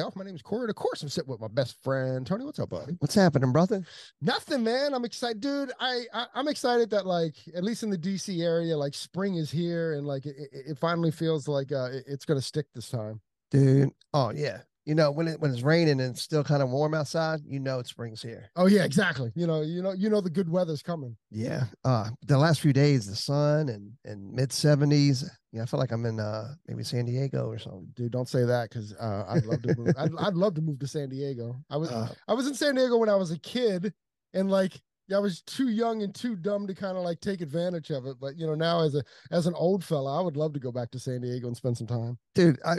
Off. My name is Corey. and Of course, I'm sitting with my best friend Tony. What's up, buddy? What's happening, brother? Nothing, man. I'm excited, dude. I, I I'm excited that like at least in the DC area, like spring is here and like it, it, it finally feels like uh it- it's gonna stick this time. Dude. Oh yeah. You know, when it when it's raining and it's still kind of warm outside, you know it's spring's here. Oh yeah, exactly. You know, you know, you know the good weather's coming. Yeah. Uh the last few days, the sun and and mid seventies. Yeah, I feel like I'm in uh maybe San Diego or something. Dude, don't say that because uh, I'd love to move. I'd, I'd love to move to San Diego. I was Uh, I was in San Diego when I was a kid, and like yeah, I was too young and too dumb to kind of like take advantage of it. But you know, now as a as an old fella, I would love to go back to San Diego and spend some time. dude, I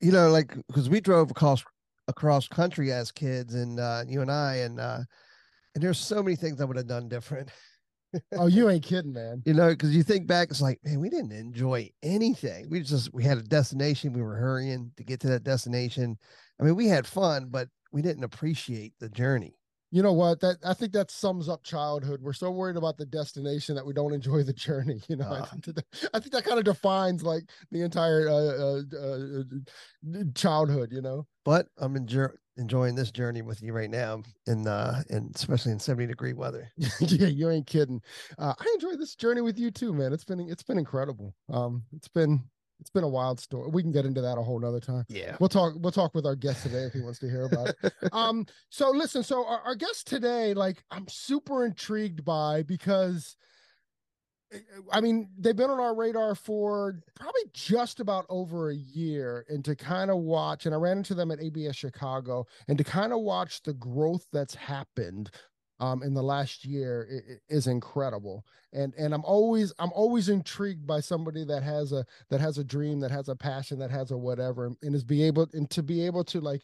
you know, like because we drove across across country as kids and uh you and I and uh and there's so many things I would have done different. Oh, you ain't kidding, man. you know, because you think back, it's like, man, we didn't enjoy anything. We just we had a destination, we were hurrying to get to that destination. I mean, we had fun, but we didn't appreciate the journey. You know what? That I think that sums up childhood. We're so worried about the destination that we don't enjoy the journey. You know, I Ah. think that, I think that kind of defines like the entire uh, uh, uh, childhood. You know. But I'm enjoy, enjoying this journey with you right now, in uh, and especially in 70 degree weather. yeah, you ain't kidding. Uh, I enjoy this journey with you too, man. It's been it's been incredible. Um, it's been it's been a wild story. We can get into that a whole nother time. Yeah. We'll talk. We'll talk with our guest today if he wants to hear about it. Um, so listen. So our, our guest today, like, I'm super intrigued by because. eh, I mean, they've been on our radar for probably just about over a year, and to kind of watch, and I ran into them at ABS Chicago, and to kind of watch the growth that's happened um, in the last year is incredible. And and I'm always I'm always intrigued by somebody that has a that has a dream, that has a passion, that has a whatever, and, is be able and to be able to like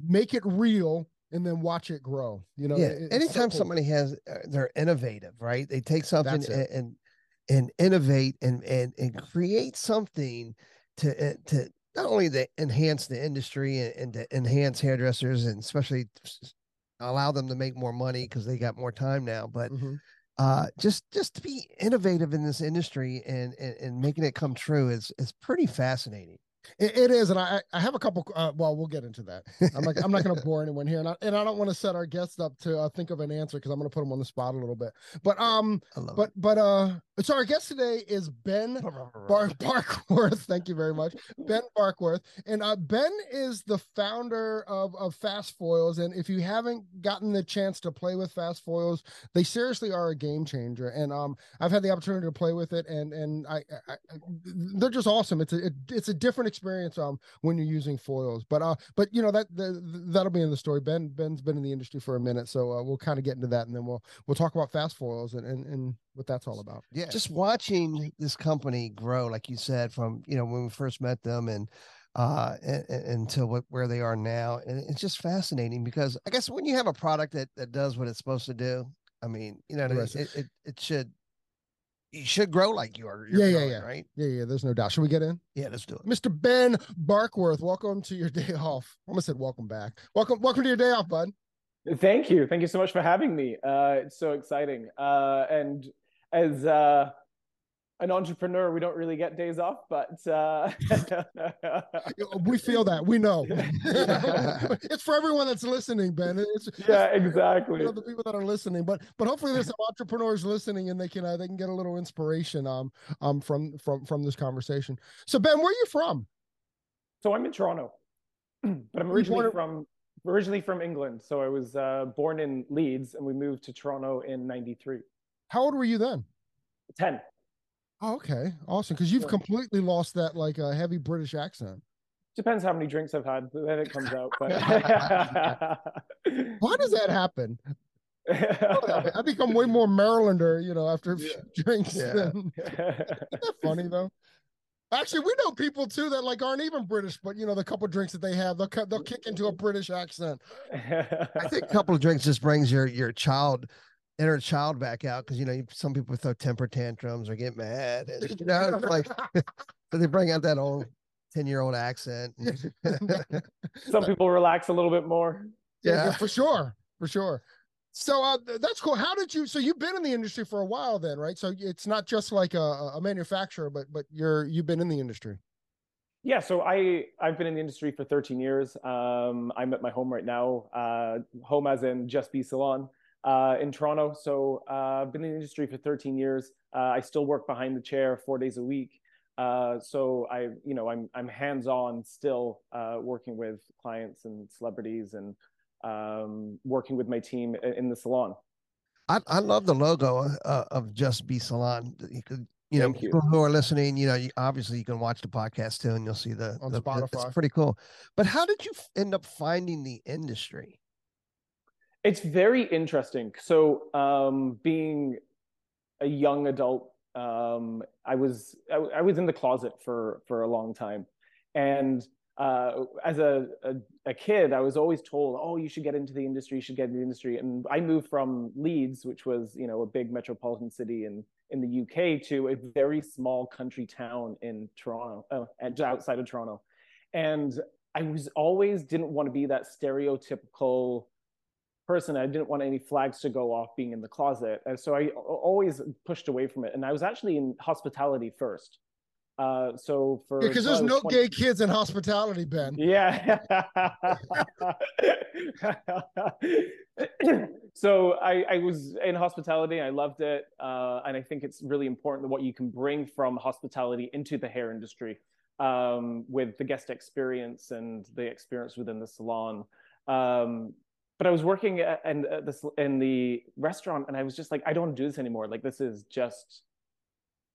make it real and then watch it grow. You know, yeah. it- it's so Anytime cool. somebody has, uh, they're innovative, right? They take something and, and and innovate and and and create something to uh, to not only to enhance the industry and, and to enhance hairdressers and especially allow them to make more money because they got more time now, but Mhm. uh just just to be innovative in this industry and and, and making it come true is is pretty fascinating. It, it is, and I I have a couple. Uh, well, we'll get into that. I'm not I'm not going to bore anyone here, and I, and I don't want to set our guests up to uh, think of an answer because I'm going to put them on the spot a little bit. But um, but but uh, so our guest today is Ben. Bar- Barkworth. Thank you very much, Ben Barkworth. And uh, Ben is the founder of, of Fast Foils. And if you haven't gotten the chance to play with Fast Foils, they seriously are a game changer. And um, I've had the opportunity to play with it, and and I, I, I they're just awesome. It's a it, it's a different experience um when you're using foils. But uh, but you know that the, that'll be in the story. Ben Ben's been in the industry for a minute, so uh, we'll kind of get into that, and then we'll we'll talk about Fast Foils and and, and what that's all about. Yeah. just watching this company grow like you said from you know when we first met them and uh and, until what where they are now and it's just fascinating because i guess when you have a product that that does what it's supposed to do i mean you know it, it, it, it should you should grow like you are Yeah, you're yeah, yeah. right Yeah, yeah, there's no doubt. Should we get in? yeah let's do it Mr. Ben Barkworth, welcome to your day off. I almost said welcome back. Welcome, welcome to your day off, bud. Thank you. Thank you so much for having me. Uh, it's so exciting. Uh, and as uh, an entrepreneur, we don't really get days off, but uh, We feel that. We know. it's for everyone that's listening, Ben. It's yeah, it's exactly. You know, the people that are listening, but but hopefully there's some entrepreneurs listening and they can uh, they can get a little inspiration um um from from from this conversation. So Ben, where are you from? So I'm in Toronto, but I'm originally from originally from England. So I was uh, born in Leeds, and we moved to Toronto in '93. How old were you then? Ten. Oh, okay, awesome. Because you've Yeah. completely lost that like uh, heavy British accent. Depends how many drinks I've had, but then it comes out. But Why does that happen? I become way more Marylander, you know, after a few Yeah. drinks. Yeah. Than, isn't that funny though? Actually, we know people too that like aren't even British, but you know, the couple drinks that they have, they'll they'll kick into a British accent. I think a couple of drinks just brings your your child inner child back out because you know some people throw temper tantrums or get mad and you know it's like but they bring out that old 10 year old accent Some people relax a little bit more. yeah, yeah for sure, for sure. So uh, that's cool. How did you? So you've been in the industry for a while, then, right? So it's not just like a, a manufacturer, but but you're you've been in the industry. Yeah, so I I've been in the industry for 13 years. Um, I'm at my home right now, uh, home as in Just Be Salon uh, in Toronto. So uh, I've been in the industry for 13 years. Uh, I still work behind the chair four days a week. Uh, so I, you know, I'm I'm hands-on still uh, working with clients and celebrities and um, working with my team in the salon. I, I love the logo uh, of just be salon you could you know Thank you. people who are listening you know you, obviously you can watch the podcast too and you'll see the, On the- the- it's pretty cool but how did you end up finding the industry It's very interesting. So, um, being a young adult, um, I was I, I was in the closet for for a long time, and uh, as a, a a kid, I was always told, "Oh, you should get into the industry. You should get into the industry." And I moved from Leeds, which was you know a big metropolitan city in in the UK, to a very small country town in Toronto, uh, outside of Toronto, and I was always didn't want to be that stereotypical person. I didn't want any flags to go off being in the closet. And so I always pushed away from it. And I was actually in hospitality first. Uh, so for Because I there's no 20 gay kids in hospitality, Ben. yeah. so I, I was in hospitality. I loved it. Uh, and I think it's really important what you can bring from hospitality into the hair industry um, with the guest experience and the experience within the salon. Um, but I was working at, and uh, this in the restaurant, and I was just like, I don't want to do this anymore. Like this is just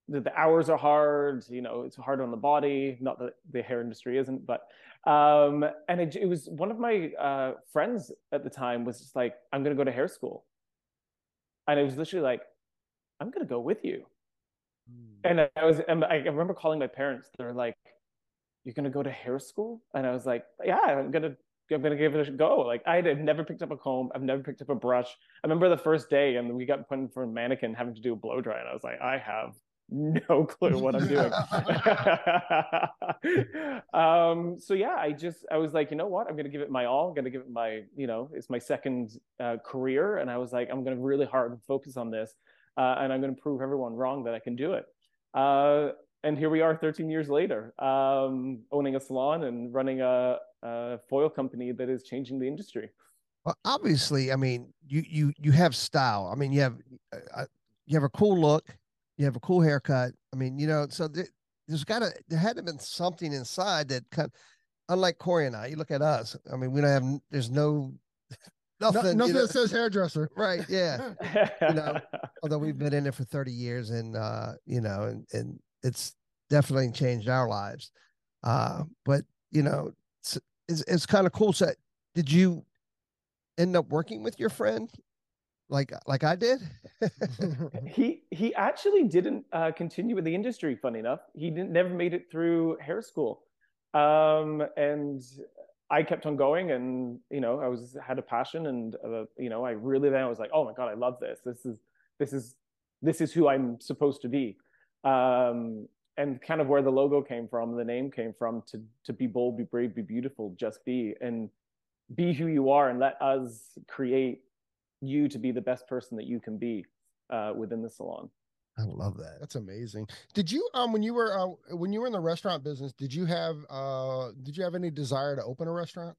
the, the hours are hard. You know, it's hard on the body. Not that the hair industry isn't, but um, and it, it was one of my uh, friends at the time was just like, I'm gonna go to hair school, and I was literally like, I'm gonna go with you. And I was, and I remember calling my parents. They're like, "You're gonna go to hair school?" And I was like, "Yeah, I'm gonna, I'm gonna give it a go." Like I had never picked up a comb. I've never picked up a brush. I remember the first day, and we got put in for a mannequin having to do a blow dry, and I was like, I have no clue what I'm doing. um, so yeah, I just, I was like, you know what? I'm gonna give it my all. I'm gonna give it my, you know, it's my second uh, career, and I was like, I'm gonna really hard focus on this uh, and I'm to prove everyone wrong that I can do it. Uh, and here we are 13 years later, um, owning a salon and running a, a, foil company that is changing the industry. Well, obviously, I mean, you you you have style. I mean, you have uh, you have a cool look, you have a cool haircut. I mean, you know, so there, there's got to there had to been something inside that kind. Of, unlike Corey and I, you look at us. I mean, we don't have. There's no No- nothing. nothing you know, that says hairdresser. right? Yeah. know, Although we've been in it for 30 years, and uh, you know, and and it's definitely changed our lives. Uh, but you know, it's it's, it's kind of cool. So, did you end up working with your friend like like I did? he he actually didn't uh, continue in the industry. Funny enough, he didn't never made it through hair school, um, and I kept on going. And you know, I was had a passion, and uh, you know, I really then I was like, oh my god, I love this. This is this is this is who I'm supposed to be. Um, and kind of where the logo came from, the name came from, to to be bold, be brave, be beautiful, just be, and be who you are, and let us create you to be the best person that you can be uh, within the salon. I love that. That's amazing. Did you um when you were uh, when you were in the restaurant business, did you have uh did you have any desire to open a restaurant?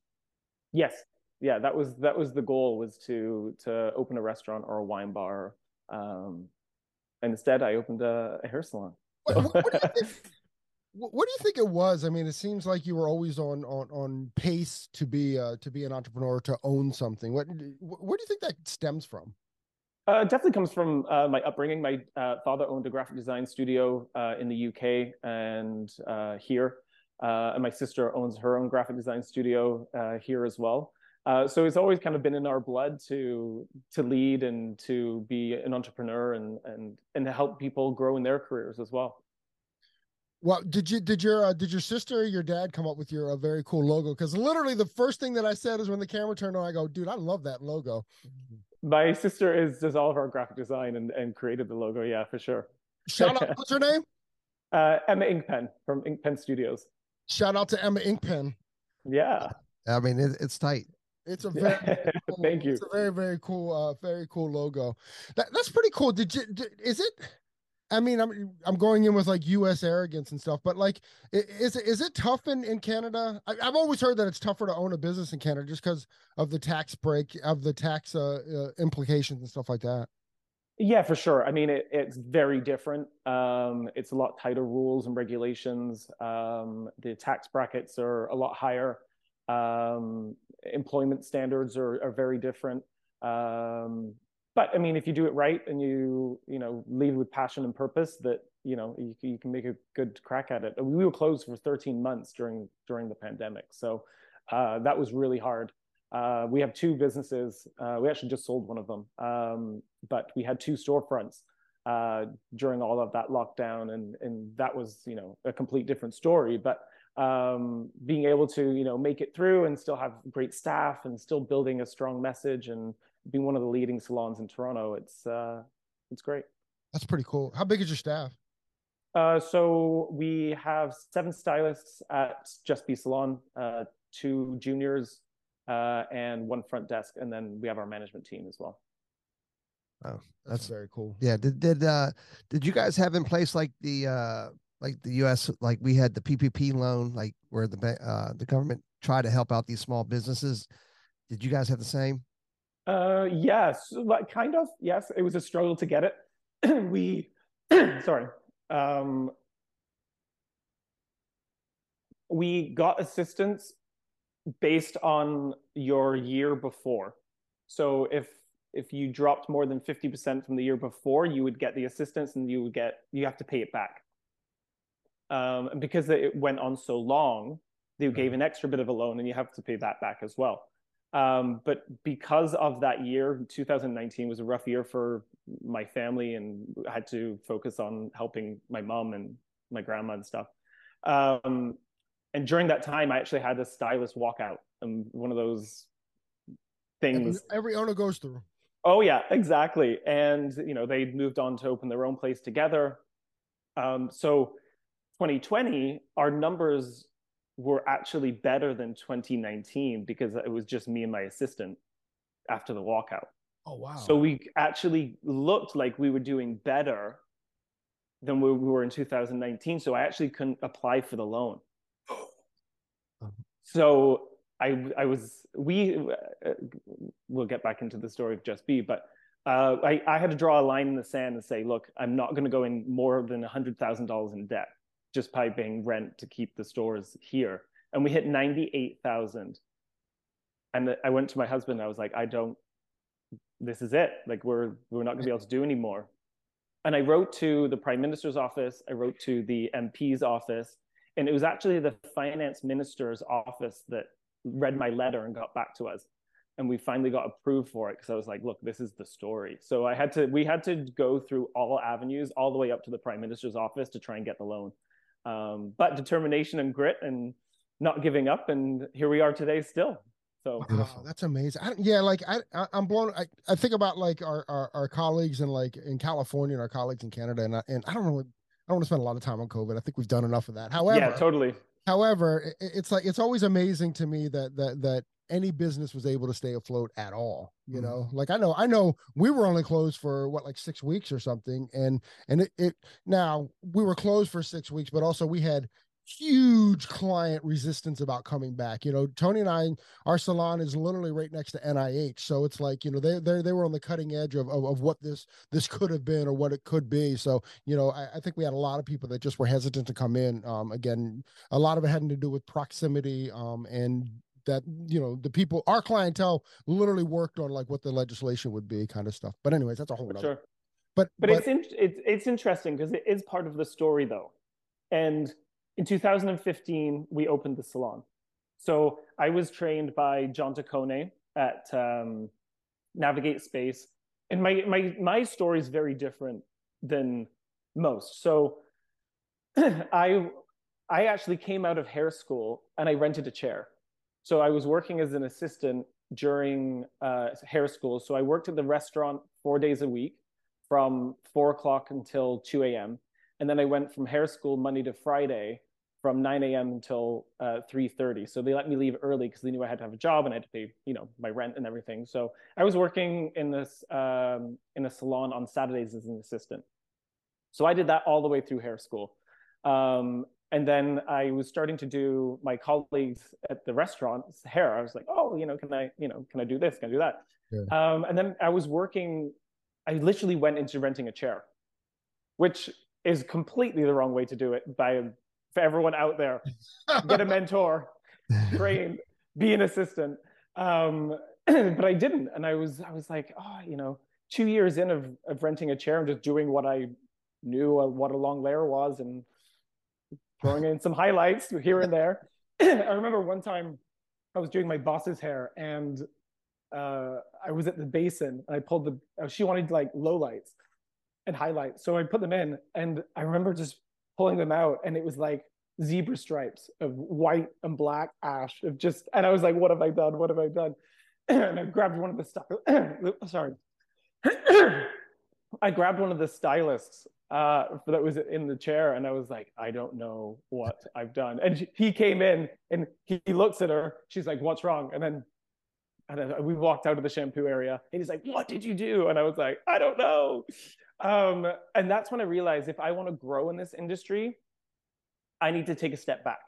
Yes, yeah, that was that was the goal was to to open a restaurant or a wine bar. Um, and instead, I opened a, a hair salon. What, what, do you think, what, do you think it was? I mean, it seems like you were always on on on pace to be uh to be an entrepreneur to own something. What where do you think that stems from? Uh, it definitely comes from uh, my upbringing. My uh, father owned a graphic design studio uh, in the UK and uh, here, uh, and my sister owns her own graphic design studio uh, here as well. Uh, so it's always kind of been in our blood to to lead and to be an entrepreneur and and and to help people grow in their careers as well. Well, did you did your uh, did your sister or your dad come up with your uh, very cool logo? Because literally the first thing that I said is when the camera turned on, I go, "Dude, I love that logo." My sister is does all of our graphic design and, and created the logo. Yeah, for sure. Shout out, what's her name? Uh, Emma Inkpen from Inkpen Studios. Shout out to Emma Inkpen. Yeah, I mean, it, it's tight. It's a very cool, thank you. It's a very very cool, uh, very cool logo. That, that's pretty cool. Did you? Did, is it? I mean, I'm I'm going in with like U.S. arrogance and stuff, but like, is it is it tough in in Canada? I, have always heard that it's tougher to own a business in Canada just because of the tax break, of the tax uh, uh, implications and stuff like that. Yeah, for sure. I mean, it, it's very different. Um, it's a lot tighter rules and regulations. Um, the tax brackets are a lot higher. Um, employment standards are, are very different. Um, but I mean, if you do it right and you you know lead with passion and purpose, that you know you, you can make a good crack at it. We were closed for 13 months during during the pandemic, so uh, that was really hard. Uh, we have two businesses. Uh, we actually just sold one of them, um, but we had two storefronts uh, during all of that lockdown, and and that was you know a complete different story. But um, being able to you know make it through and still have great staff and still building a strong message and being one of the leading salons in Toronto, it's uh, it's great. That's pretty cool. How big is your staff? Uh, so we have seven stylists at Just Be Salon, uh, two juniors, uh, and one front desk, and then we have our management team as well. Wow, that's, that's very cool. Yeah. Did did uh did you guys have in place like the uh like the U.S. like we had the PPP loan like where the uh the government tried to help out these small businesses? Did you guys have the same? Uh, yes, like kind of. Yes, it was a struggle to get it. we, sorry, um, we got assistance based on your year before. So if if you dropped more than 50% from the year before, you would get the assistance and you would get you have to pay it back. Um, and because it went on so long, they gave an extra bit of a loan and you have to pay that back as well. Um, but because of that year, 2019 was a rough year for my family and I had to focus on helping my mom and my grandma and stuff. Um, and during that time, I actually had a stylist walk out and one of those things every, every owner goes through. Oh yeah, exactly. And you know, they moved on to open their own place together. Um, so 2020, our numbers were actually better than 2019 because it was just me and my assistant after the walkout. Oh wow! So we actually looked like we were doing better than we were in 2019. So I actually couldn't apply for the loan. so I I was we uh, we'll get back into the story of Just Be, but uh, I I had to draw a line in the sand and say, look, I'm not going to go in more than hundred thousand dollars in debt just by paying rent to keep the stores here. And we hit 98,000. And I went to my husband, I was like, I don't, this is it. Like we're, we're not gonna be able to do anymore. And I wrote to the prime minister's office, I wrote to the MP's office, and it was actually the finance minister's office that read my letter and got back to us and we finally got approved for it because I was like, look, this is the story. So I had to, we had to go through all avenues, all the way up to the prime minister's office to try and get the loan um, but determination and grit and not giving up and here we are today still so wow, that's amazing I, yeah like I, I am blown I, I think about like our, our, our colleagues in like in california and our colleagues in canada and I, and I don't really I don't want to spend a lot of time on COVID. I think we've done enough of that. However, yeah, totally. However, it, it's like it's always amazing to me that that that any business was able to stay afloat at all you mm-hmm. know like i know i know we were only closed for what like six weeks or something and and it, it now we were closed for six weeks but also we had huge client resistance about coming back. You know, Tony and I, our salon is literally right next to NIH, so it's like you know they they they were on the cutting edge of, of, of what this this could have been or what it could be. So you know, I, I, think we had a lot of people that just were hesitant to come in. Um, again, a lot of it had to do with proximity um, and that you know the people our clientele literally worked on like what the legislation would be kind of stuff but anyways that's a whole other sure. but, but, but it's in, it's it's interesting because it is part of the story though and in 2015 we opened the salon so i was trained by john Taccone at um, Navigate Space, and my my my story is very different than most. So I I actually came out of hair school and I rented a chair. So I was working as an assistant during uh, hair school. So I worked at the restaurant four days a week from four o'clock until 2 a.m. And then I went from hair school Monday to Friday from 9 a.m. until uh, 3.30. So they let me leave early because they knew I had to have a job and I had to pay, you know, my rent and everything. So I was working in this um, in a salon on Saturdays as an assistant. So I did that all the way through hair school. Um, and then I was starting to do my colleagues at the restaurant's hair. I was like, oh, you know, can I, you know, can I do this? Can I do that? Yeah. Um, and then I was working. I literally went into renting a chair, which is completely the wrong way to do it. By for everyone out there, get a mentor, train, be an assistant. Um, but I didn't, and I was, I was like, oh, you know, two years in of of renting a chair and just doing what I knew what a long layer was and throwing in some highlights here and there. I remember one time I was doing my boss's hair and uh, I was at the basin and I pulled the, uh, she wanted like low lights and highlights. So I put them in and I remember just pulling them out and it was like zebra stripes of white and black ash of just, and I was like, what have I done? What have I done? and I grabbed one of the sorry. I grabbed one of the stylists uh, that was in the chair, and I was like, I don't know what I've done. And she, he came in, and he, he, looks at her. She's like, "What's wrong?" And then, and then we walked out of the shampoo area, and he's like, "What did you do?" And I was like, "I don't know." Um, and that's when I realized if I want to grow in this industry, I need to take a step back.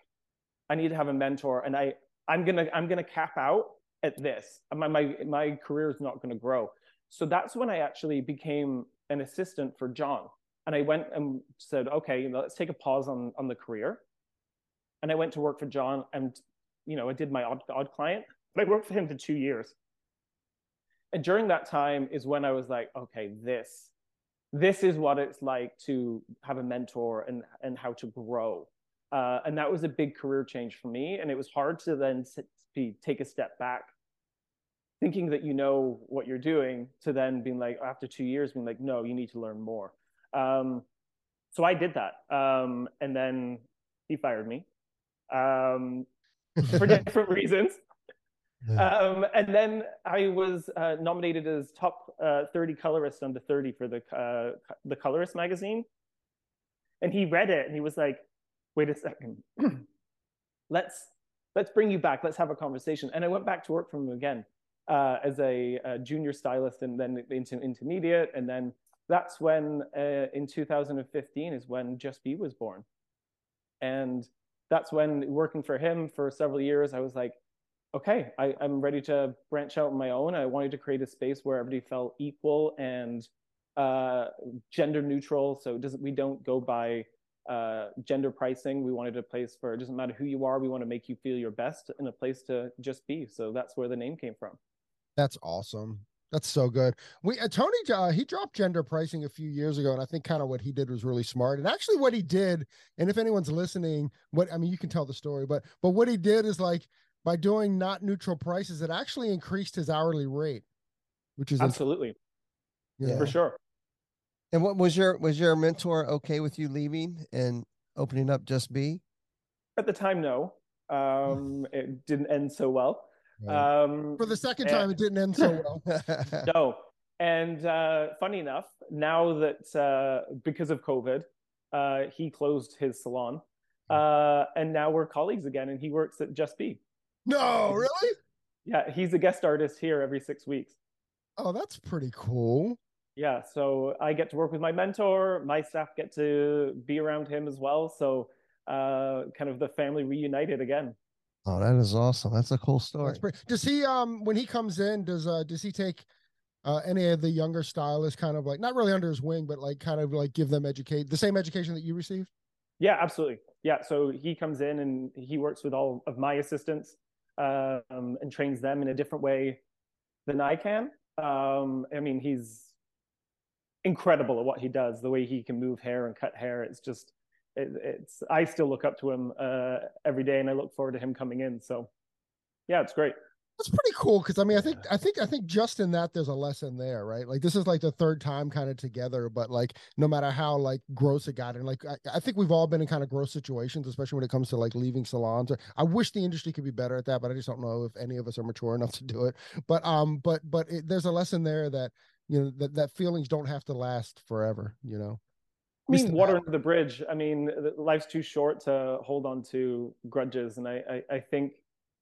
I need to have a mentor, and I I'm gonna I'm gonna cap out at this. My my my career is not gonna grow. So that's when I actually became an assistant for John and I went and said, okay, let's take a pause on, on the career. And I went to work for John and, you know, I did my odd, odd client, but I worked for him for two years. And during that time is when I was like, okay, this, this is what it's like to have a mentor and, and how to grow. Uh, and that was a big career change for me. And it was hard to then be, take a step back, thinking that you know what you're doing, to then being like, after two years, being like, no, you need to learn more. Um, so I did that. Um, and then he fired me um, for different reasons. Um, and then I was uh, nominated as top uh, 30 colorist under 30 for the uh, the Colorist magazine. And he read it and he was like, "Wait a second, let's let's bring you back. Let's have a conversation." And I went back to work for him again uh, as a, a, junior stylist, and then into intermediate, and then that's when uh, in 2015 is when Just Be was born. And that's when working for him for several years, I was like, okay, I, am ready to branch out on my own. I wanted to create a space where everybody felt equal and uh, gender neutral. So doesn't we don't go by uh, gender pricing. We wanted a place for it doesn't matter who you are. We want to make you feel your best in a place to just be. So that's where the name came from. That's awesome. That's so good. We uh, Tony uh, he dropped gender pricing a few years ago, and I think kind of what he did was really smart. And actually, what he did, and if anyone's listening, what I mean, you can tell the story, but but what he did is like by doing not neutral prices, it actually increased his hourly rate, which is absolutely, yeah. for sure. And what was your was your mentor okay with you leaving and opening up Just Be? At the time, no. Um, it didn't end so well. Um, For the second time, it didn't end so well. no. And uh, funny enough, now that uh, because of COVID, uh, he closed his salon. Uh, and now we're colleagues again, and he works at Just Be. No, really? Yeah, he's a guest artist here every six weeks. Oh, that's pretty cool. Yeah, so I get to work with my mentor. My staff get to be around him as well. So, uh, kind of the family reunited again. Oh, that is awesome. That's a cool story. Pretty, does he um when he comes in, does uh does he take uh any of the younger stylists kind of like not really under his wing, but like kind of like give them educate the same education that you received? Yeah, absolutely. Yeah. So he comes in and he works with all of my assistants um and trains them in a different way than I can. Um, I mean, he's incredible at what he does, the way he can move hair and cut hair. It's just it, it's I still look up to him uh, every day, and I look forward to him coming in. So, yeah, it's great. That's pretty cool because I mean I think I think I think just in that there's a lesson there, right? Like this is like the third time kind of together, but like no matter how like gross it got, and like I, I think we've all been in kind of gross situations, especially when it comes to like leaving salons. Or I wish the industry could be better at that, but I just don't know if any of us are mature enough to do it. But um, but but it, there's a lesson there that you know that that feelings don't have to last forever. You know. I mean, water under the bridge. I mean, life's too short to hold on to grudges, and I, I, I think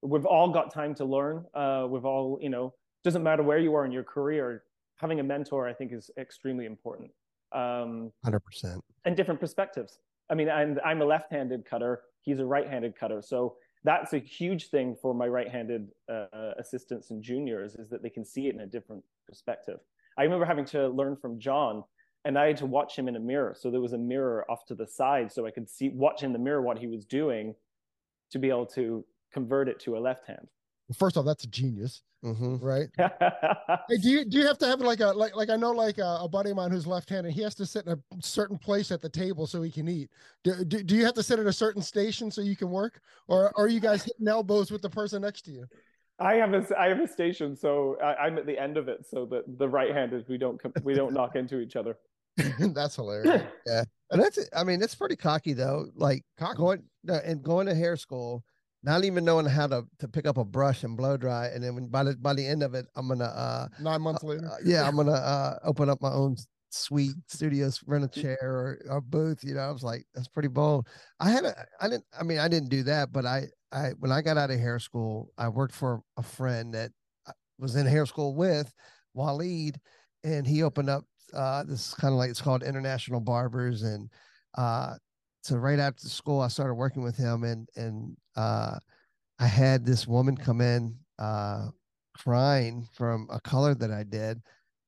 we've all got time to learn. Uh, we've all, you know, doesn't matter where you are in your career. Having a mentor, I think, is extremely important. Um, Hundred percent. And different perspectives. I mean, I'm I'm a left-handed cutter. He's a right-handed cutter. So that's a huge thing for my right-handed uh, assistants and juniors is that they can see it in a different perspective. I remember having to learn from John and I had to watch him in a mirror. So there was a mirror off to the side, so I could see watch in the mirror what he was doing, to be able to convert it to a left hand. First off, that's a genius, mm-hmm. right? hey, do you do you have to have like a like like I know like a, a, buddy of mine who's left-handed. He has to sit in a certain place at the table so he can eat. Do, do, do you have to sit at a certain station so you can work, or, or are you guys hitting elbows with the person next to you? I have a I have a station, so I, am at the end of it, so that the right-handed we don't we don't knock into each other. that's hilarious. yeah, and that's I mean it's pretty cocky though. Like cocky. going and going to hair school, not even knowing how to to pick up a brush and blow dry, and then when by the by the end of it, I'm gonna uh nine months uh, later. Uh, yeah, I'm gonna uh open up my own suite studios, rent a chair or a booth. You know, I was like, that's pretty bold. I had a I didn't I mean I didn't do that, but I I when I got out of hair school, I worked for a friend that uh, was in hair school with Waleed, and he opened up uh, this is kind of like it's called International Barbers, and uh, so right after school, I started working with him, and and uh, I had this woman come in uh, crying from a color that I did.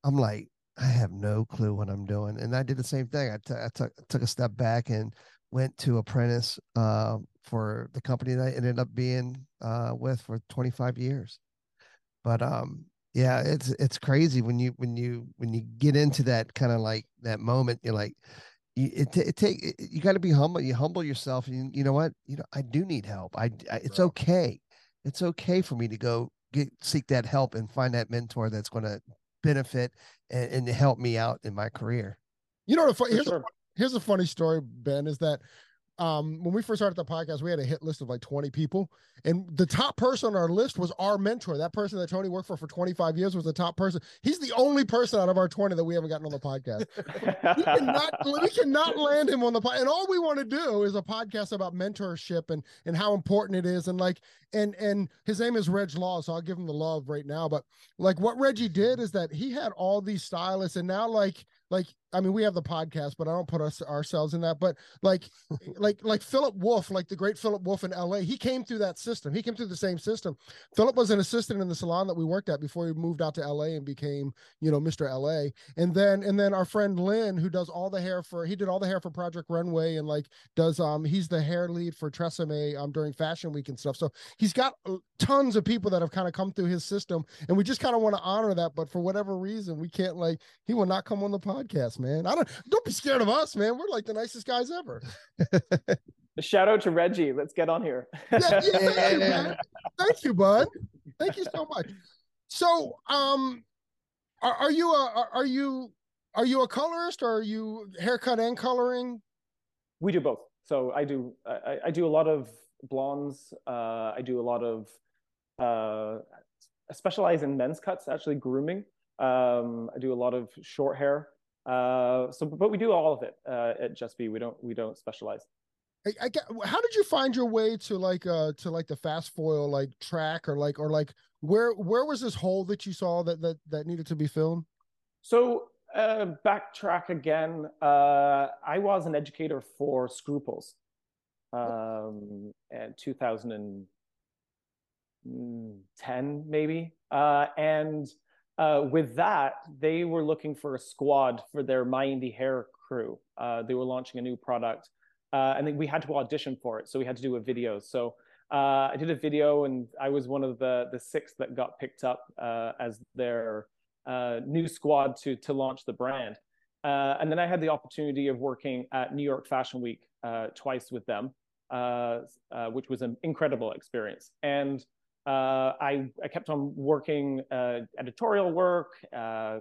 I'm like, I have no clue what I'm doing, and I did the same thing. I took took a step back and went to apprentice uh, for the company that I ended up being uh, with for 25 years. But um, yeah it's it's crazy when you when you when you get into that kind of like that moment you're like you, it, it take it, you got to be humble you humble yourself and you, you, know what you know i do need help i, I it's right. okay it's okay for me to go get seek that help and find that mentor that's going to benefit and, and help me out in my career you know here's, sure. a, here's a funny story ben is that um, when we first started the podcast, we had a hit list of like 20 people, and the top person on our list was our mentor. That person that Tony worked for for 25 years was the top person. He's the only person out of our 20 that we haven't gotten on the podcast. we, cannot, we cannot land him on the podcast, and all we want to do is a podcast about mentorship and and how important it is, and like and and his name is Reg Law, so I'll give him the love right now. But like what Reggie did is that he had all these stylists, and now like like I mean, we have the podcast, but I don't put us ourselves in that. But like, like, like Philip Wolf, like the great Philip Wolf in L.A., he came through that system. He came through the same system. Philip was an assistant in the salon that we worked at before he moved out to L.A. and became, you know, Mr. L.A. And then, and then our friend Lynn, who does all the hair for, he did all the hair for Project Runway and like does, um, he's the hair lead for Tresemme um during Fashion Week and stuff. So he's got uh, tons of people that have kind of come through his system, and we just kind of want to honor that. But for whatever reason, we can't like he will not come on the podcast man. I don't don't be scared of us, man. We're like the nicest guys ever. Shout out to Reggie. Let's get on here. yeah, yeah, thank, you, thank you, bud. Thank you so much. So, um, are, are you a are you are you a colorist or are you haircut and coloring? We do both. So I do I, I do a lot of blondes. Uh, I do a lot of uh, I specialize in men's cuts, actually grooming. Um, I do a lot of short hair. Uh, so, but we do all of it uh, at Just Be. We don't we don't specialize. I, I get, how did you find your way to like uh to like the fast foil like track or like or like where where was this hole that you saw that that that needed to be filled? So uh, backtrack again. Uh, I was an educator for Scruples, um, in 2010 maybe, uh, and uh, with that, they were looking for a squad for their Mindy Hair crew. Uh, they were launching a new product, uh, and we had to audition for it. So we had to do a video. So uh, I did a video, and I was one of the the six that got picked up uh, as their uh, new squad to to launch the brand. and then I had the opportunity of working at New York Fashion Week twice with them, which was an incredible experience. And uh, I, I kept on working uh, editorial work, uh,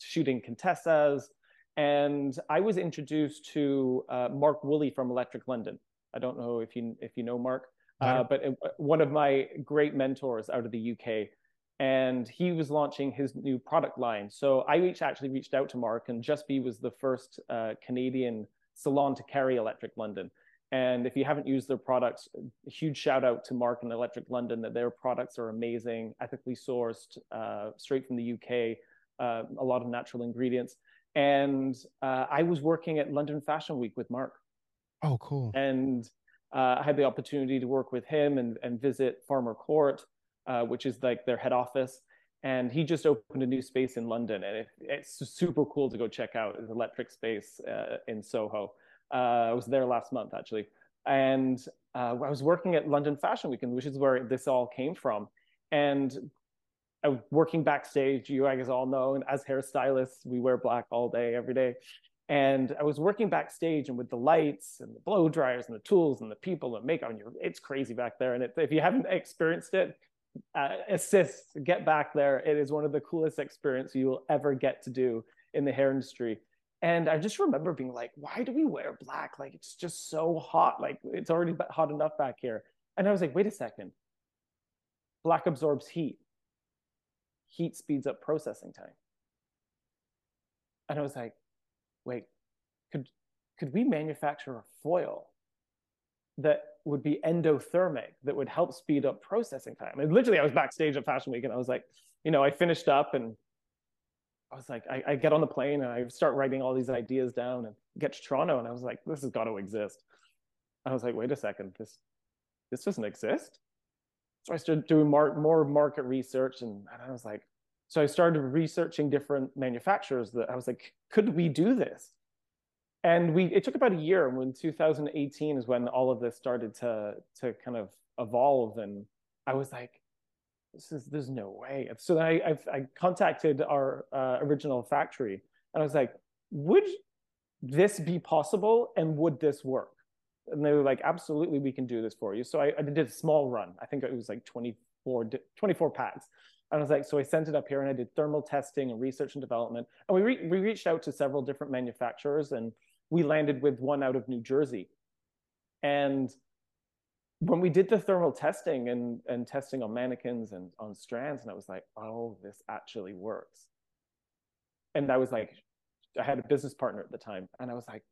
shooting Contessa's, and I was introduced to uh, Mark Woolley from Electric London. I don't know if you if you know Mark, uh, but it, one of my great mentors out of the UK, and he was launching his new product line. So I reached, actually reached out to Mark, and Just Be was the first uh, Canadian salon to carry Electric London. And if you haven't used their products, huge shout out to Mark and Electric London that their products are amazing, ethically sourced, uh, straight from the UK, uh, a lot of natural ingredients. And uh, I was working at London Fashion Week with Mark. Oh, cool. And uh, I had the opportunity to work with him and, and visit Farmer Court, uh, which is like their head office. And he just opened a new space in London, and it, it's super cool to go check out. It's electric space uh, in Soho. Uh, I was there last month actually, and uh, I was working at London Fashion Weekend, which is where this all came from. And I, was working backstage, you guys all know, and as hairstylists, we wear black all day, every day. And I was working backstage, and with the lights and the blow dryers and the tools and the people and makeup, and you're, it's crazy back there. And it, if you haven't experienced it, uh, assist, get back there. It is one of the coolest experiences you will ever get to do in the hair industry. And I just remember being like, why do we wear black? Like, it's just so hot. Like, it's already hot enough back here. And I was like, wait a second. Black absorbs heat. Heat speeds up processing time. And I was like, wait, could, could we manufacture a foil that would be endothermic that would help speed up processing time? And literally, I was backstage at Fashion Week and I was like, you know, I finished up and I was like, I, I, get on the plane and I start writing all these ideas down and get to Toronto, and I was like, this has got to exist. I was like, wait a second, this this doesn't exist. So I started doing more, more market research, and, and I was like, so I started researching different manufacturers. That I was like, could we do this? And we it took about a year. When 2018 is when all of this started to to kind of evolve, and I was like, this is there's no way. So then I I've, i contacted our uh, original factory and I was like, would this be possible and would this work? And they were like, absolutely, we can do this for you. So I, I did a small run. I think it was like 24, 24 packs. And I was like, so I sent it up here and I did thermal testing and research and development. And we, re- we reached out to several different manufacturers and we landed with one out of New Jersey. And when we did the thermal testing and, and testing on mannequins and on strands, and I was like, oh, this actually works. And I was like, I had a business partner at the time, and I was like,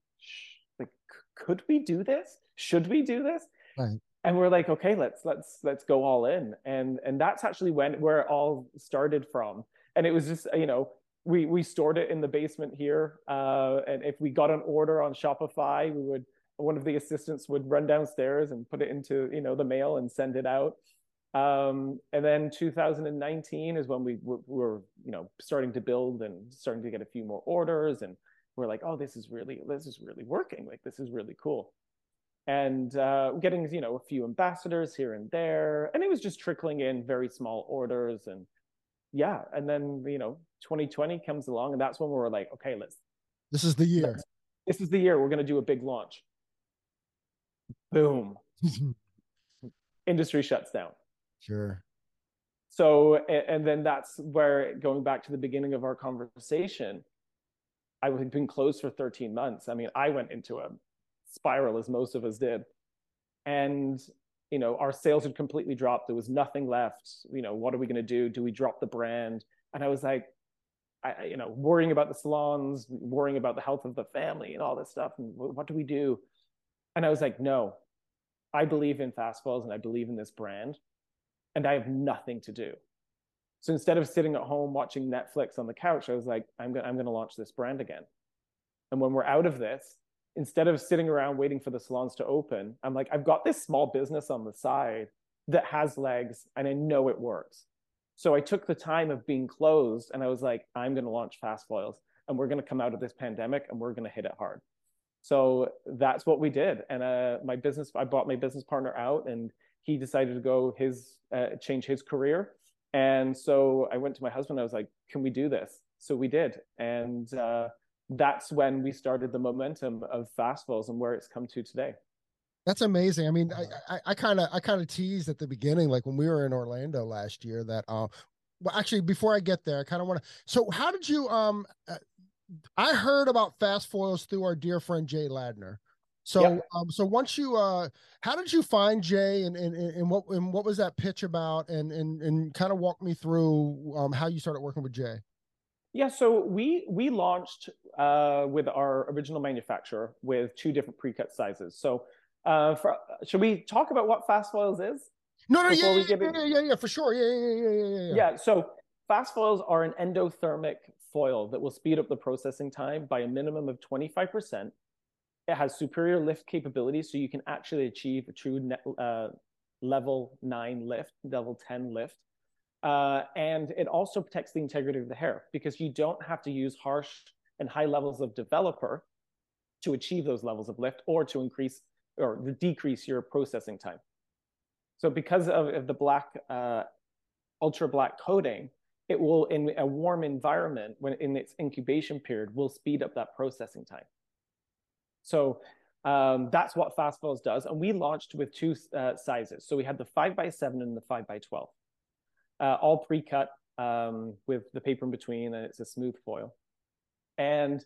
like, could we do this? Should we do this? Right. And we're like, okay, let's let's let's go all in. And and that's actually when where it all started from. And it was just, you know, we we stored it in the basement here. Uh, and if we got an order on Shopify, we would one of the assistants would run downstairs and put it into you know the mail and send it out. Um, and then 2019 is when we were, were, you know starting to build and starting to get a few more orders. And we're like oh this is really this is really working. Like this is really cool. And uh, getting you know a few ambassadors here and there. And it was just trickling in very small orders. And yeah and then you know 2020 comes along. And that's when we were like okay let's this is the year. this is the year. We're going to do a big launch boom, industry shuts down. Sure. So, and then that's where going back to the beginning of our conversation, I had been closed for 13 months. I mean, I went into a spiral as most of us did. And, you know, our sales had completely dropped. There was nothing left. You know, what are we going to do? Do we drop the brand? And I was like, I, you know, worrying about the salons, worrying about the health of the family and all this stuff. And what do we do? And I was like, no, I believe in Fast Foils and I believe in this brand, and I have nothing to do. So instead of sitting at home watching Netflix on the couch, I was like, I'm gonna, I'm gonna launch this brand again. And when we're out of this, instead of sitting around waiting for the salons to open, I'm like, I've got this small business on the side that has legs and I know it works. So I took the time of being closed and I was like, I'm going to launch Fast Foils and we're going to come out of this pandemic and we're going to hit it hard. So that's what we did. And uh, my business, I bought my business partner out, and he decided to go his uh, change his career. And so I went to my husband. I was like, "Can we do this?" So we did, and uh, that's when we started the momentum of Fast Foils and where it's come to today. That's amazing. I mean, I kind of I kind of teased at the beginning, like when we were in Orlando last year, that uh, well, actually, before I get there, I kind of want to. So, how did you um? I heard about fast foils through our dear friend Jay Ladner. So, yep. um, so once you uh, how did you find Jay, and and and what and what was that pitch about, and and and kind of walk me through um how you started working with Jay. Yeah, so we we launched uh, with our original manufacturer with two different pre-cut sizes. So uh, for, should we talk about what fast foils is? No, no, yeah, yeah, yeah, yeah, yeah, for sure. Yeah, yeah, yeah, yeah, yeah. Yeah, so fast foils are an endothermic foil that will speed up the processing time by a minimum of 25%. It has superior lift capability, so you can actually achieve a true net, uh, level 9 lift, level 10 lift. Uh, and it also protects the integrity of the hair because you don't have to use harsh and high levels of developer to achieve those levels of lift or to increase or decrease your processing time. So because of, of the black, uh, ultra black coating, it will, in a warm environment, when in its incubation period, will speed up that processing time. So um, that's what Fast Foils does. And we launched with two uh, sizes. So we had the 5 by 7 and the 5 by 12 uh, all pre-cut um, with the paper in between, and it's a smooth foil. And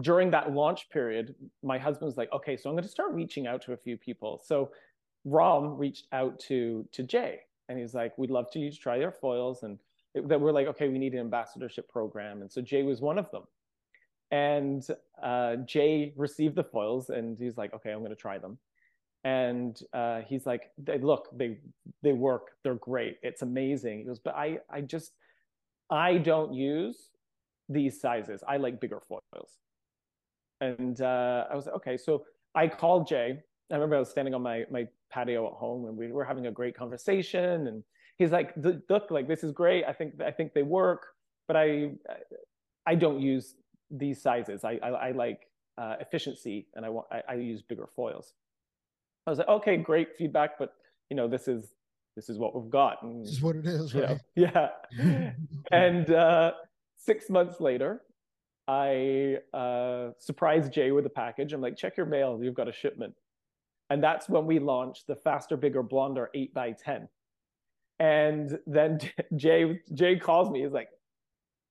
during that launch period, my husband was like, okay, so I'm going to start reaching out to a few people. So Rom reached out to to Jay, and he's like, we'd love to you to try your foils, and that we're like, okay, we need an ambassadorship program, and so Jay was one of them. And uh, Jay received the foils, and he's like, okay, I'm going to try them. And uh, he's like, they look, they they work, they're great, it's amazing. He goes, but I I just I don't use these sizes. I like bigger foils. And uh, I was like, okay, so I called Jay. I remember I was standing on my my patio at home, and we were having a great conversation. And he's like, look, like this is great. I think I think they work, but I I don't use these sizes. I I, I like uh, efficiency, and I want I, I use bigger foils. I was like, okay, great feedback, but you know, this is this is what we've got. And, this is what it is, right? Know, yeah. and uh, six months later, I uh, surprised Jay with a package. I'm like, check your mail, you've got a shipment. And that's when we launched the faster, bigger, blonder 8 by 10 And then Jay Jay calls me, he's like,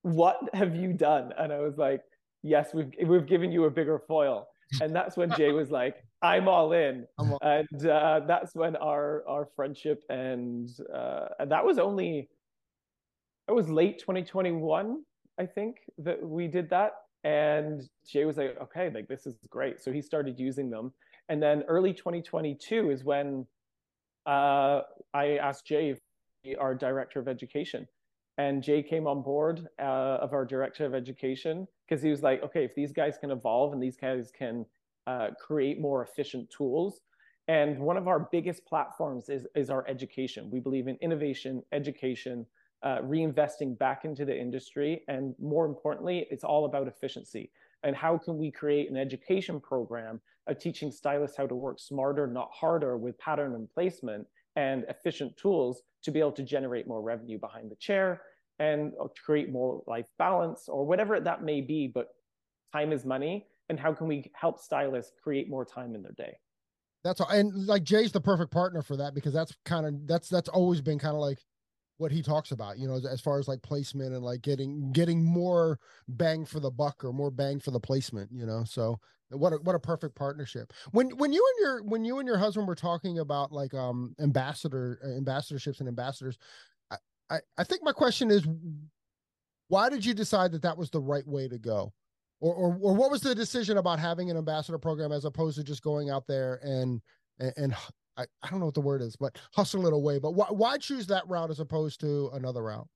What have you done? And I was like, Yes, we've we've given you a bigger foil. And that's when Jay was like, I'm all in. And uh, that's when our our friendship and uh, and that was only it was late 2021, I think, that we did that. And Jay was like, okay, like this is great. So he started using them. And then early 2022 is when uh, I asked Jay, our director of education, and Jay came on board uh, of our director of education because he was like, okay, if these guys can evolve and these guys can uh, create more efficient tools. And one of our biggest platforms is, is our education. We believe in innovation, education, uh, reinvesting back into the industry. And more importantly, it's all about efficiency. And how can we create an education program of teaching stylists how to work smarter, not harder, with pattern and placement and efficient tools to be able to generate more revenue behind the chair and uh, create more life balance or whatever that may be. But time is money and how can we help stylists create more time in their day that's all and like jay's the perfect partner for that because that's kind of that's that's always been kind of like what he talks about you know as, as, far as like placement and like getting getting more bang for the buck or more bang for the placement you know so what a, what a perfect partnership. When when you and your when you and your husband were talking about like um ambassador uh, ambassadorships and ambassadors I, I i think my question is why did you decide that that was the right way to go? Or, or or what was the decision about having an ambassador program as opposed to just going out there and and, and I, I don't know what the word is, but hustle it away. But why, why choose that route as opposed to another route?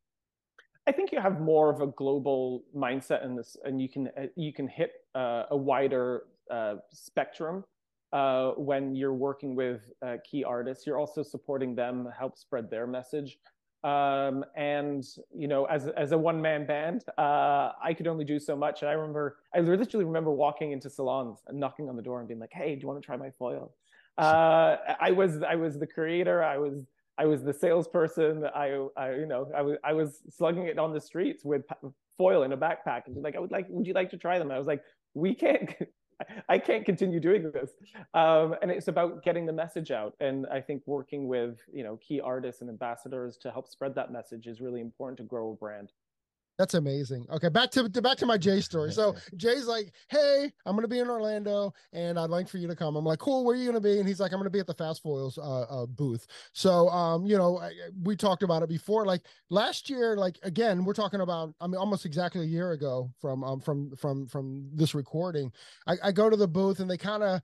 I think you have more of a global mindset in this, and you can uh, you can hit uh, a wider uh, spectrum uh, when you're working with uh, key artists. You're also supporting them, help spread their message. Um, and you know, as as a one man band, uh, I could only do so much. And I remember, I literally remember walking into salons and knocking on the door and being like, "Hey, do you want to try my foil?" Uh, I was I was the creator. I was I was the salesperson. I, I you know I was I was slugging it on the streets with foil in a backpack and like I would like would you like to try them? I was like we can't I can't continue doing this. Um, and it's about getting the message out. And I think working with you know key artists and ambassadors to help spread that message is really important to grow a brand. That's amazing. Okay, back to back to my Jay story. So Jay's like, "Hey, I'm gonna be in Orlando, and I'd like for you to come." I'm like, "Cool, where are you gonna be?" And he's like, "I'm gonna be at the Fast Foils uh, uh, booth." So, um, you know, I, we talked about it before. Like last year, like again, we're talking about. I mean, almost exactly a year ago from um from from from this recording. I, I go to the booth, and they kind of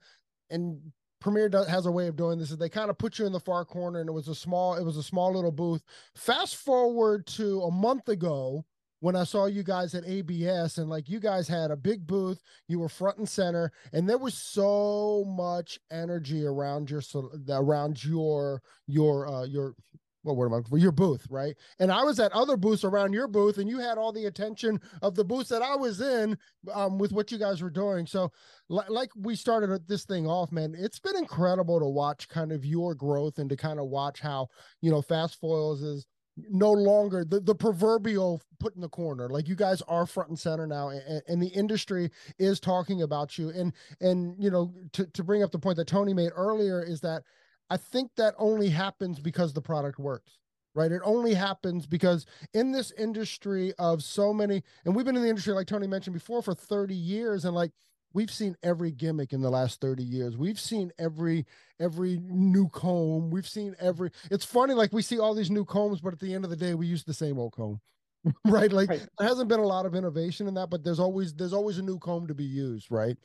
and Premiere does, has a way of doing this is they kind of put you in the far corner and it was a small it was a small little booth fast forward to a month ago when I saw you guys at ABS and like you guys had a big booth, you were front and center, and there was so much energy around your around your your uh your what word am I for your booth, right? And I was at other booths around your booth, and you had all the attention of the booths that I was in um, with what you guys were doing. So, li- like we started this thing off, man, it's been incredible to watch kind of your growth and to kind of watch how you know Fast Foils is no longer the, the proverbial put in the corner. Like you guys are front and center now and, and, the industry is talking about you. And and you know to, to bring up the point that tony made earlier is that i think that only happens because the product works right? It only happens because in this industry of so many and we've been in the industry like tony mentioned before for 30 years and like we've seen every gimmick in the last 30 years. We've seen every every new comb. We've seen every it's funny like we see all these new combs but at the end of the day we use the same old comb right? Like right. there hasn't been a lot of innovation in that but there's always there's always a new comb to be used right?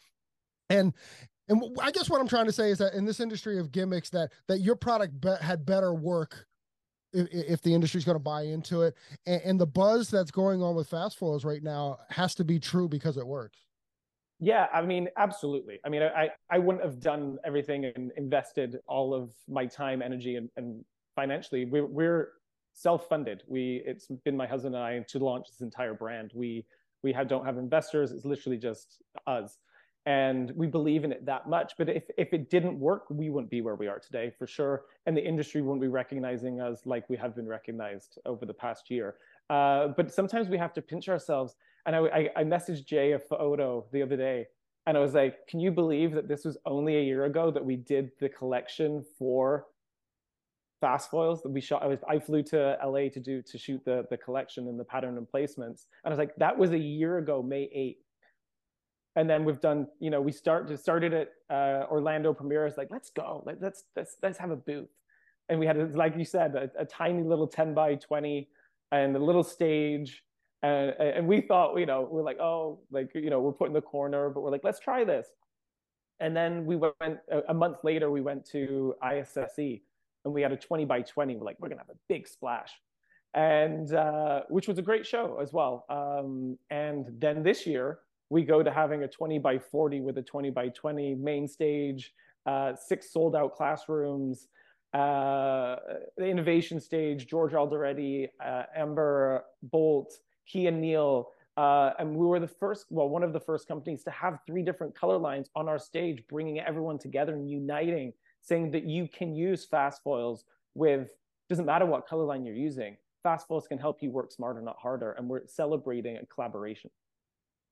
And and i guess what i'm trying to say is that in this industry of gimmicks that that your product be- had better work if, if the industry's going to buy into it and, and the buzz that's going on with fast foils right now has to be true because it works yeah, I mean, absolutely. I mean, I, I wouldn't have done everything and invested all of my time, energy, and, and financially. We're, we're self-funded. We it's been my husband and I to launch this entire brand. We we have, don't have investors. It's literally just us, and we believe in it that much. But if if it didn't work, we wouldn't be where we are today for sure, and the industry wouldn't be recognizing us like we have been recognized over the past year. Uh, but sometimes we have to pinch ourselves and I, I, I messaged Jay a photo the other day and I was like, can you believe that this was only a year ago that we did the collection for fast foils that we shot? I was I flew to LA to do to shoot the the collection and the pattern and placements. And I was like, that was a year ago, May 8th. And then we've done, you know, we start started at uh, Orlando premiere. It's like, let's go, Let, let's let's let's have a booth. And we had, like you said, a, a tiny little 10 by 20 and a little stage and and we thought you know we're like oh like you know we're put in the corner but we're like let's try this. And then we went a month later we went to isse and we had a 20 by 20 we're like we're gonna have a big splash. And uh, which was a great show as well. Um, and then this year we go to having a 20 by 40 with a 20 by 20 main stage uh, six sold out classrooms uh, the innovation stage george alderetti uh, Amber Bolt he and Neil, uh, and we were the first, well, one of the first companies to have three different color lines on our stage, bringing everyone together and uniting, saying that you can use fast foils with, doesn't matter what color line you're using, fast foils can help you work smarter, not harder. And we're celebrating a collaboration.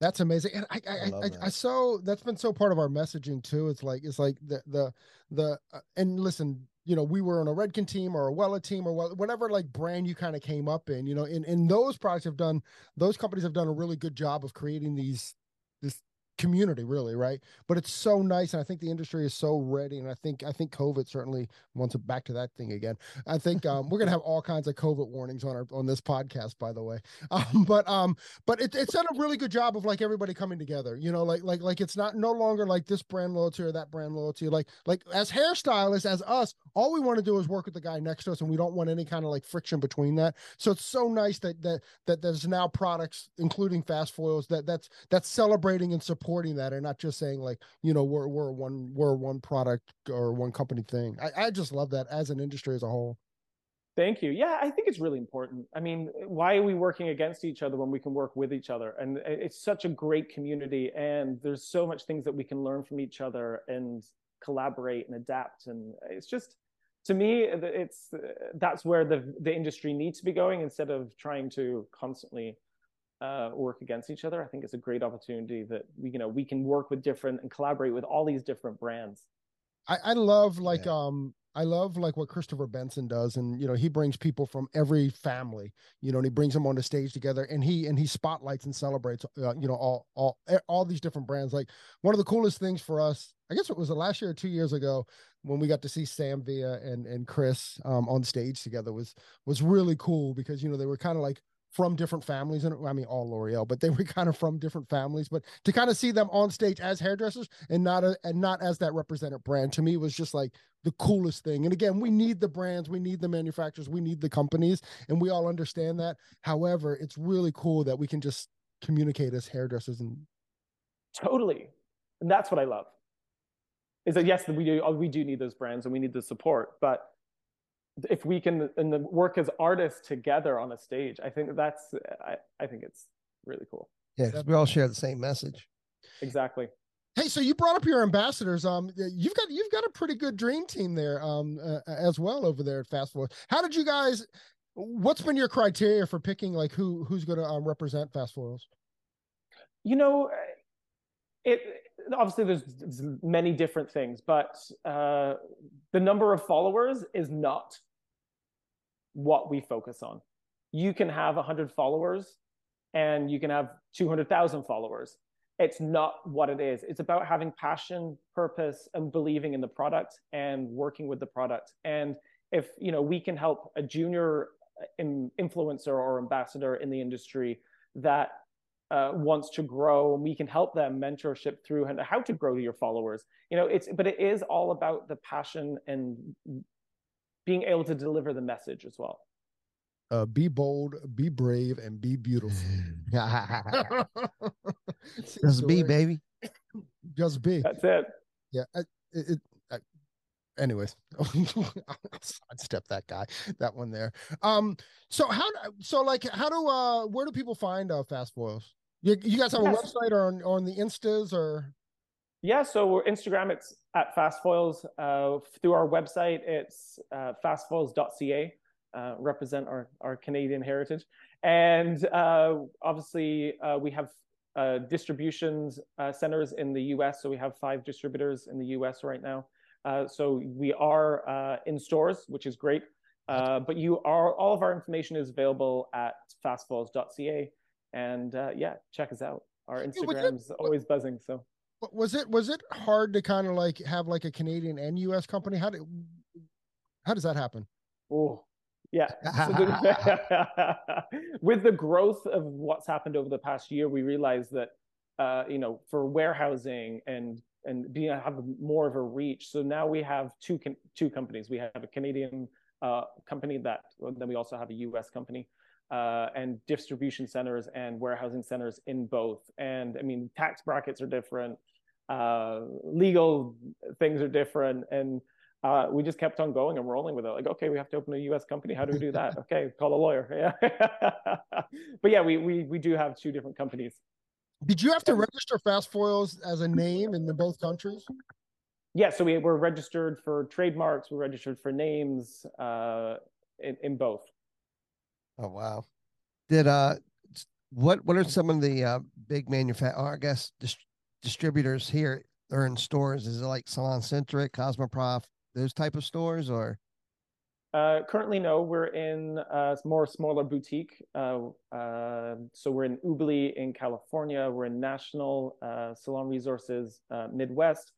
That's amazing, and I I, I, I, I, so that's been so part of our messaging too. It's like it's like the the the uh, and listen, you know, we were on a Redken team or a Wella team or whatever like brand you kind of came up in, you know, and, and those products have done, those companies have done a really good job of creating these, this community really right? But it's so nice and i think the industry is so ready and i think i think covid certainly wants it back to that thing again. I think um, we're gonna have all kinds of covid warnings on our on this podcast by the way. Um, but um but it, it's done a really good job of like everybody coming together you know like like like it's not no longer like this brand loyalty or that brand loyalty like like as hairstylists as us all we want to do is work with the guy next to us and we don't want any kind of like friction between that so it's so nice that that that there's now products including fast foils that that's that's celebrating and supporting that and not just saying like you know we're we're one we're one product or one company thing i, I just love that as an industry as a whole Thank you. Yeah, I think it's really important. I mean, why are we working against each other when we can work with each other? And it's such a great community, and there's so much things that we can learn from each other and collaborate and adapt. And it's just, to me, it's that's where the the industry needs to be going instead of trying to constantly uh, work against each other. I think it's a great opportunity that we, you know, we can work with different and collaborate with all these different brands. I, I love like Yeah. um I love like what Christopher Benson does, and you know he brings people from every family, you know, and he brings them on the stage together, and he and he spotlights and celebrates, uh, you know, all all eh, all these different brands. Like one of the coolest things for us, I guess it was the last year or two years ago when we got to see Sam Villa and and Chris um on stage together was was really cool because you know they were kind of like from different families and I mean all L'Oreal, but they were kind of from different families. But to kind of see them on stage as hairdressers and not a, and not as that represented brand to me was just like the coolest thing. And again, we need the brands, we need the manufacturers, we need the companies, and we all understand that. However, it's really cool that we can just communicate as hairdressers and Totally. And that's what I love. Is that yes, we do we do need those brands and we need the support, but if we can and the work as artists together on a stage, I think that's I, I think it's really cool. Yeah, 'cause we all share the same message. Exactly. Hey, so you brought up your ambassadors. Um, you've got you've got a pretty good dream team there, um, uh, as well over there at Fast Foils. How did you guys? What's been your criteria for picking like who who's going to um, represent Fast Foils? You know, it obviously there's there's many different things, but uh, the number of followers is not what we focus on. You can have 100 followers and you can have 200,000 followers. It's not what it is. It's about having passion, purpose, and believing in the product and working with the product. And if you know we can help a junior influencer or ambassador in the industry that uh, wants to grow, and we can help them mentorship through how to grow to your followers. You know, it's but it is all about the passion and being able to deliver the message as well. Uh, be bold, be brave, and be beautiful. Just be, baby. Just be. That's it. Yeah. I, it, it, I, anyways, I'll step that guy, that one there. Um. So how? So like, how do? Uh, where do people find uh, Fast Foils? You, you guys have a website or on, on the Instas or? Yeah, so we're Instagram, it's at fastfoils. Uh, through our website, it's uh, fastfoils.ca, uh, represent our, our Canadian heritage. And uh, obviously, uh, we have uh, distributions uh, centers in the US. So we have five distributors in the US right now. Uh, so we are uh, in stores, which is great. Uh, but you are all of our information is available at fastfoils.ca. And uh, yeah, check us out. Our Instagram's always buzzing. So. Wa- Was it was it hard to kind of like have like a Canadian and U.S. company? How did how does that happen? Oh, yeah. So the- with the growth of what's happened over the past year, we realized that uh, you know for warehousing and and being have more of a reach. So now we have two two companies. We have a Canadian uh, company that then we also have a U.S. company. Uh, and distribution centers and warehousing centers in both. And I mean, tax brackets are different, uh, legal things are different, and uh, we just kept on going and rolling with it. Like, okay, we have to open a U.S. company. How do we do that? okay, call a lawyer. Yeah, but yeah, we we we do have two different companies. Did you have to register Fast Foils as a name in the both countries? Yeah, so we we're registered for trademarks. We're registered for names uh, in in both. Oh wow. Did uh what what are some of the uh big manufact or I guess dis- distributors here or in stores? Is it like Salon Centric, Cosmoprof, those type of stores or Uh, currently, no. We're in uh, more smaller boutique. Uh, uh, so we're in Ubli in California. We're in National uh, Salon Resources uh, Midwest,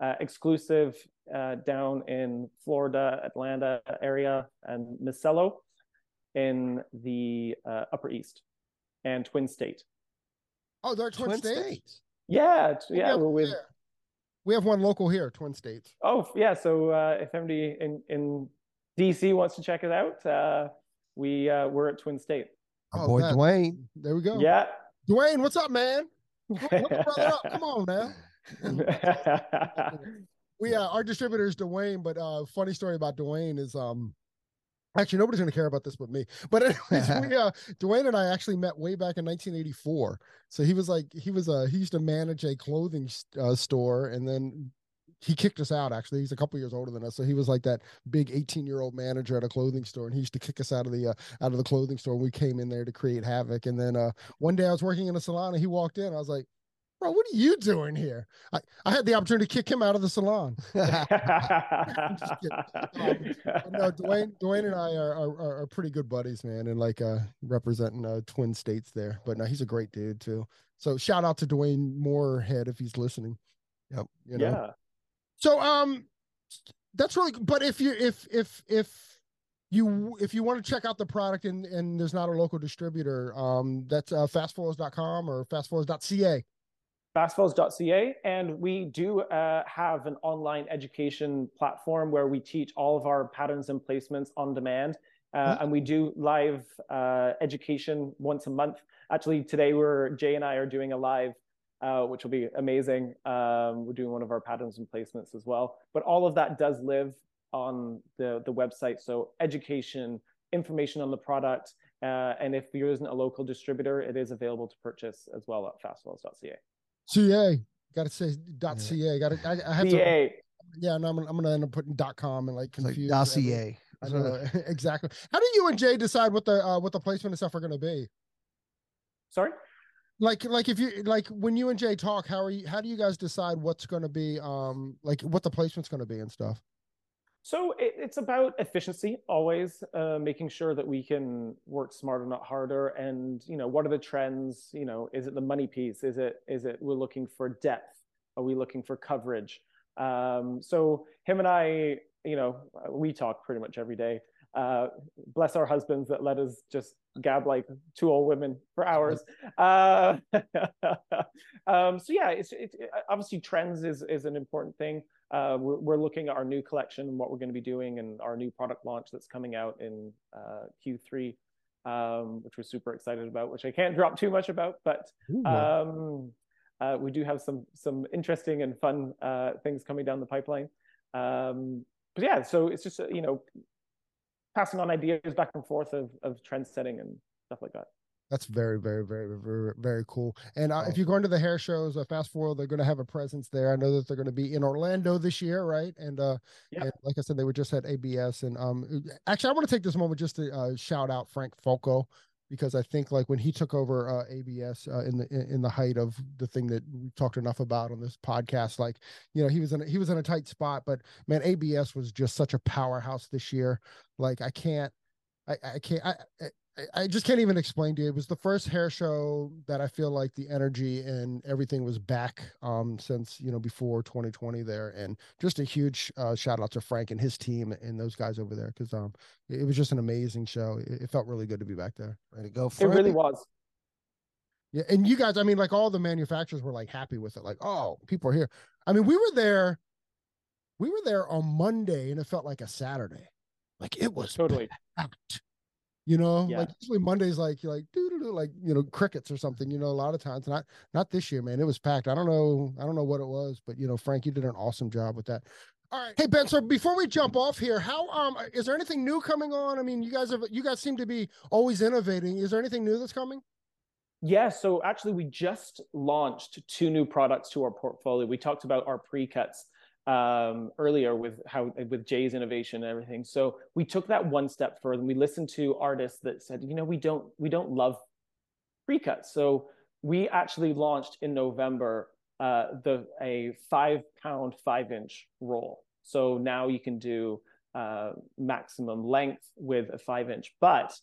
uh, exclusive uh, down in Florida, Atlanta area, and Micello in the uh, Upper East and Twin State. Oh, they're Twin, States. Yeah, t- We yeah. have- We're with. We have one local here, Twin States. Oh, yeah. So uh, if anybody in in DC wants to check it out, uh, we uh, we're at Twin State. Oh, boy that- Dwayne? There we go. Yeah. Dwayne, what's up, man? Hook hook a brother up. Come on man. We uh, our distributor is Dwayne, but uh, funny story about Dwayne is um, actually nobody's gonna care about this but me. But anyways, we uh, Dwayne and I actually met way back in 1984. So he was like he was uh he used to manage a clothing uh, store, and then he kicked us out. Actually, he's a couple years older than us, so he was like that big eighteen year old manager at a clothing store, and he used to kick us out of the uh, out of the clothing store. We came in there to create havoc, and then uh, one day I was working in a salon, and he walked in. I was like, "Bro, what are you doing here?" I, I had the opportunity to kick him out of the salon. Um, no, Dwayne, Dwayne and I are, are are pretty good buddies, man, and like uh representing uh twin states there. But no, he's a great dude too. So shout out to Dwayne Moorhead if he's listening. Yep. You know? yeah. So um that's really but if you if if if you if you want to check out the product and and there's not a local distributor, um that's uh fastfoils.com or fastfoils.ca. fastfoils.ca and we do uh, have an online education platform where we teach all of our patterns and placements on demand. Uh, Mhm. and we do live uh, education once a month. Actually today we're jay and i are doing a live uh, which will be amazing. Um, we're doing one of our patterns and placements as well. But all of that does live on the, the website. So education information on the product uh, and if there isn't a local distributor it is available to purchase as well at fastfoils.ca CA. Gotta say dot CA. Gotta I, I have to CA. yeah, no, I'm, gonna- I'm gonna end up putting dot com and like It's like confuse everyone. dossier. I know exactly. How do you and Jay decide what the uh, what the placement and stuff are going to be? Sorry. Like like if you like when you and Jay talk, how are you? How do you guys decide what's going to be um like what the placement's going to be and stuff? So it, it's about efficiency, always uh, making sure that we can work smarter, not harder. And you know, what are the trends? You know, is it the money piece? Is it is it we're looking for depth? Are we looking for coverage? Um, so him and I, you know, we talk pretty much every day. Uh, bless our husbands that let us just gab like two old women for hours. Uh, um, so yeah, it's, it's obviously trends is is an important thing. Uh, we're, we're looking at our new collection and what we're going to be doing and our new product launch that's coming out in uh, Q3, um, which we're super excited about, which I can't drop too much about, but um, uh, we do have some some interesting and fun uh, things coming down the pipeline. Um, but yeah, so it's just you know passing on ideas back and forth of of trend setting and stuff like that. That's very, very, very, very, very cool. And uh, if you're going to the hair shows, uh, Fast Foils, they're going to have a presence there. I know that they're going to be in Orlando this year, right? And uh, Yep. and like I said, they were just at ABS. And um, actually, I want to take this moment just to uh, shout out Frank Folco because I think like when he took over uh, ABS uh, in the in, in the height of the thing that we talked enough about on this podcast, like you know he was in a, he was in a tight spot, but man, ABS was just such a powerhouse this year. Like I can't. I, I can't I, I I just can't even explain to you. It was the first hair show that I feel like the energy and everything was back um since you know before 2020 there, and just a huge uh, shout out to Frank and his team and those guys over there because um it, it was just an amazing show. It, it felt really good to be back there. Ready to go, for It Frank. really was. Yeah, and you guys, I mean, like all the manufacturers were like happy with it. Like, oh, people are here. I mean, we were there. We were there on Monday, and it felt like a Saturday. Like it was Totally. packed. You know, Yeah. like usually Mondays, like you're like doo doo, like you know crickets or something. You know, a lot of times. Not not this year, man. It was packed. I don't know. I don't know what it was, but you know, Frank, you did an awesome job with that. All right, hey Ben. So before we jump off here, how um is there anything new coming on? I mean, you guys have you guys seem to be always innovating. Is there anything new that's coming? Yeah, so actually, we just launched two new products to our portfolio. We talked about our pre-cuts um, earlier with how with Jay's innovation and everything. So we took that one step further. And we listened to artists that said, you know, we don't we don't love pre-cuts. So we actually launched in November uh, the a five pound five inch roll. So now you can do uh, maximum length with a five inch, but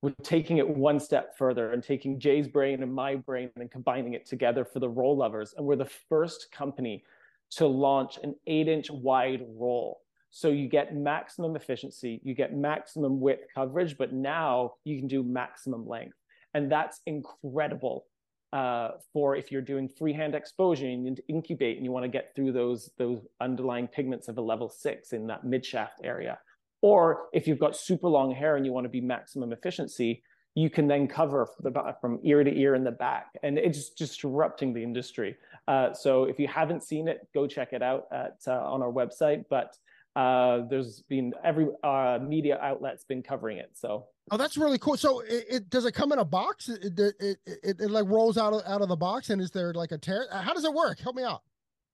we're taking it one step further and taking Jay's brain and my brain and combining it together for the roll lovers. And we're the first company to launch an eight inch wide roll. So you get maximum efficiency, you get maximum width coverage, but now you can do maximum length. And that's incredible uh, for if you're doing freehand exposure and incubate and you want to get through those, those underlying pigments of a level six in that mid shaft area. Or if you've got super long hair and you want to be maximum efficiency, you can then cover the, from ear to ear in the back. And it's disrupting the industry. Uh, so if you haven't seen it, go check it out at, uh, on our website. But uh, there's been every uh, media outlet's been covering it. So Oh, that's really cool. So it, it does it come in a box? It, it, it, it, it like rolls out of out of the box, and is there like a tear? How does it work? Help me out.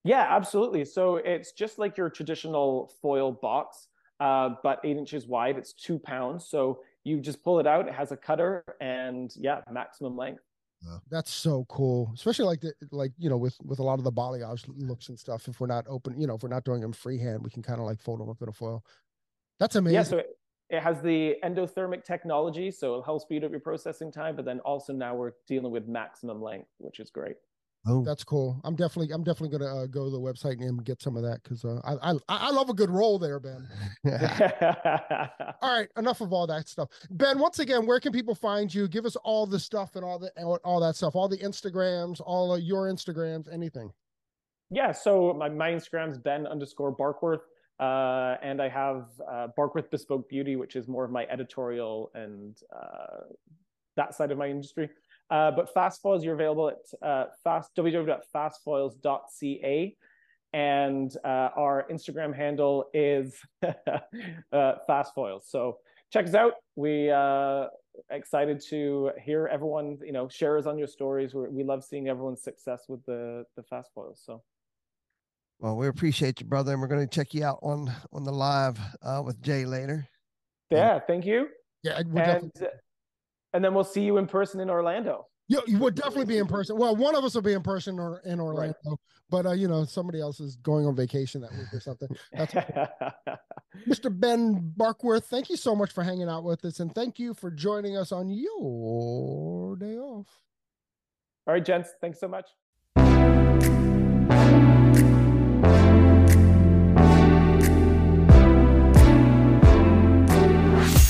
Yeah, absolutely. So it's just like your traditional foil box, uh, but eight inches wide. It's two pounds. So you just pull it out. It has a cutter and yeah, maximum length. That's so cool, especially like the like you know with with a lot of the balayage looks and stuff. If we're not open, you know, if we're not doing them freehand, we can kind of like fold them up in a foil. That's amazing. Yeah, so it, it has the endothermic technology, so it'll help speed up your processing time. But then also now we're dealing with maximum length, which is great. Oh, That's cool. I'm definitely I'm definitely gonna uh, go to the website and get some of that because uh, I, I I love a good roll there, Ben. All right, enough of all that stuff. Ben, once again, where can people find you? Give us all the stuff and all the all, all that stuff, all the Instagrams, all of your Instagrams, anything. yeah, so my, my Instagram's Ben underscore Barkworth. Uh, and I have uh, Barkworth Bespoke Beauty, which is more of my editorial and uh, that side of my industry. Uh, but Fast Foils, you're available at uh, fast www.fastfoils.ca. And uh, our Instagram handle is uh, Fast Foils. So check us out. We uh, excited to hear everyone, you know, share us on your stories. We're, we love seeing everyone's success with the the Fast Foils. So well, we appreciate you, brother, and we're going to check you out on on the live uh, with Jay later. yeah, thank you. Yeah, we're And definitely, and then we'll see you in person in Orlando. you, you would definitely be in person. Well, one of us will be in person or in Orlando, but uh, you know, somebody else is going on vacation that week or something. That's Mr. Ben Barkworth, thank you so much for hanging out with us, and thank you for joining us on your day off. All right, gents. Thanks so much.